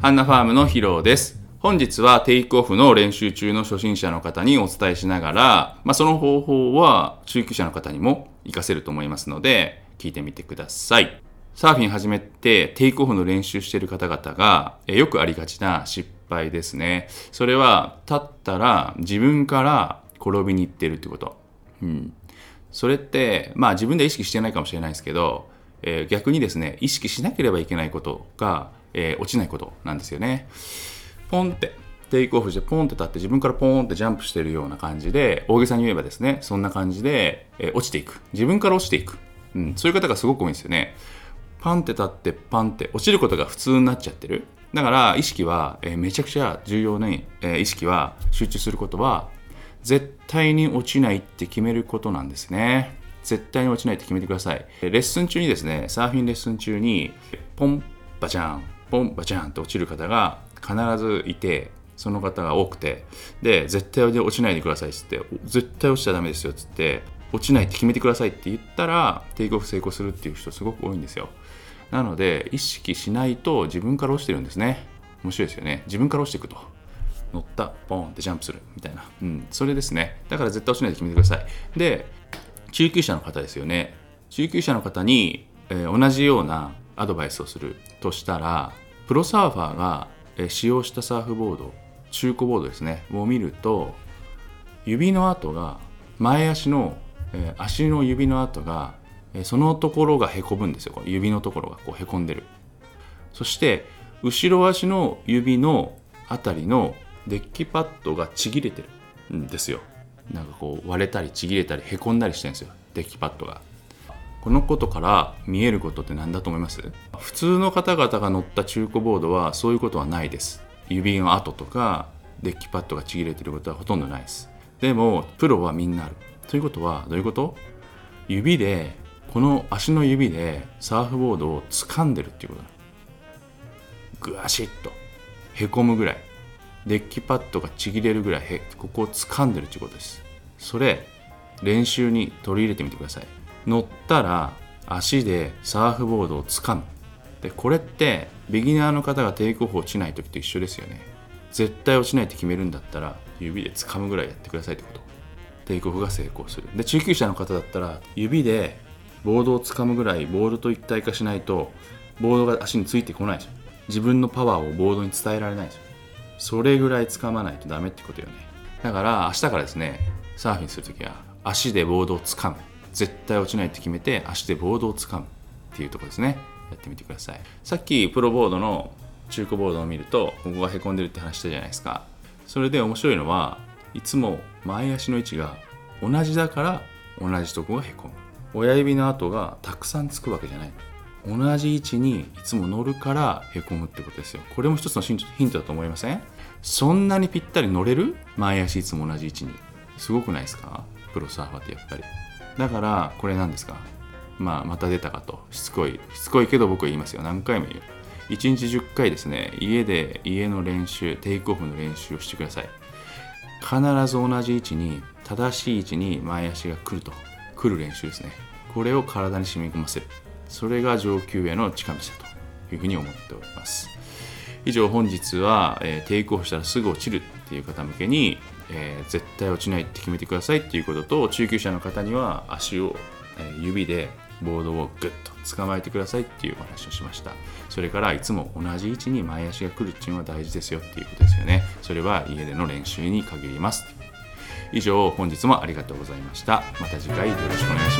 ハンナファームのヒロです。本日はテイクオフの練習中の初心者の方にお伝えしながら、まあ、その方法は中級者の方にも活かせると思いますので、聞いてみてください。サーフィン始めてテイクオフの練習している方々がよくありがちな失敗ですね。それは立ったら自分から転びに行ってるってこと。うん。それって、まあ自分で意識してないかもしれないですけど、えー、逆にですね、意識しなければいけないことが、えー、落ちないことなんですよね。ポンって、テイクオフしてポンって立って自分からポーンってジャンプしてるような感じで、大げさに言えばですね、そんな感じで、えー、落ちていく。自分から落ちていく。うん、そういう方がすごく多いんですよね。パンって立ってパンって落ちることが普通になっちゃってる。だから意識は、えー、めちゃくちゃ重要に、えー、意識は集中することは絶対に落ちないって決めることなんですね。絶対に落ちないって決めてください。レッスン中にですね、サーフィンレッスン中に、ポンバチャン、ポンバチャンって落ちる方が必ずいて、その方が多くて、で、絶対落ちないでくださいっつって、絶対落ちちゃダメですよっつって、落ちないって決めてくださいって言ったら、テイクオフ成功するっていう人すごく多いんですよ。なので、意識しないと自分から落ちてるんですね。面白いですよね。自分から落ちていくと。乗った、ポンってジャンプするみたいな。うん、それですね。だから絶対落ちないで決めてください。で、中級者の方ですよね。中級者の方に、えー、同じようなアドバイスをするとしたら、プロサーファーが、使用したサーフボード、中古ボードですね、を見ると、指の跡が、前足の、え、足の指の跡が、えそのところがへこむんですよ。指のところがこうへこんでる。そして、後ろ足の指のあたりのデッキパッドがちぎれてるんですよなんかこう割れたりちぎれたりへこんだりしてるんですよデッキパッドがこのことから見えることって何だと思います？普通の方々が乗った中古ボードはそういうことはないです。指の跡とかデッキパッドがちぎれてることはほとんどないです。でもプロはみんなある。ということはどういうこと？指でこの足の指でサーフボードを掴んでるっていうことだ。グワシッと。へこむぐらい。デッキパッドがちぎれるぐらいここを掴んでるっていうことです。それ練習に取り入れてみてください。乗ったら足でサーフボードを掴む。でこれってビギナーの方がテイクオフ落ちない時と一緒ですよね。絶対落ちないって決めるんだったら指で掴むぐらいやってくださいってこと。テイクオフが成功する。で中級者の方だったら指でボードを掴むぐらいボールと一体化しないとボードが足についてこないですよ。自分のパワーをボードに伝えられないですよ。それぐらい掴まないとダメってことよね。だから明日からですねサーフィンするときは足でボードを掴む。絶対落ちないって決めて足でボードを掴むっていうとこですね。やってみてください。さっきプロボードの中古ボードを見るとここがへこんでるって話したじゃないですか。それで面白いのはいつも前足の位置が同じだから同じとこがへこむ。親指の跡がたくさんつくわけじゃない。同じ位置にいつも乗るからへこむってことですよ。これも一つのヒントだと思いません？そんなにぴったり乗れる？前足いつも同じ位置に。すごくないですか？プロサーファーってやっぱり。だからこれ何ですか？まあまた出たかと。しつこいしつこいけど僕は言いますよ。何回も言う。1日10回ですね。家で家の練習テイクオフの練習をしてください。必ず同じ位置に正しい位置に前足が来ると。来る練習ですね。これを体に染み込ませる。それが上級への近道だと。いうふうに思っております。以上本日は、えー、テイクオフしたらすぐ落ちるっていう方向けに、えー、絶対落ちないって決めてくださいっていうことと中級者の方には足を、えー、指でボードをグッと捕まえてくださいっていうお話をしました。それからいつも同じ位置に前足が来るっていうのは大事ですよっていうことですよね。それは家での練習に限ります。以上本日もありがとうございました。また次回よろしくお願いします。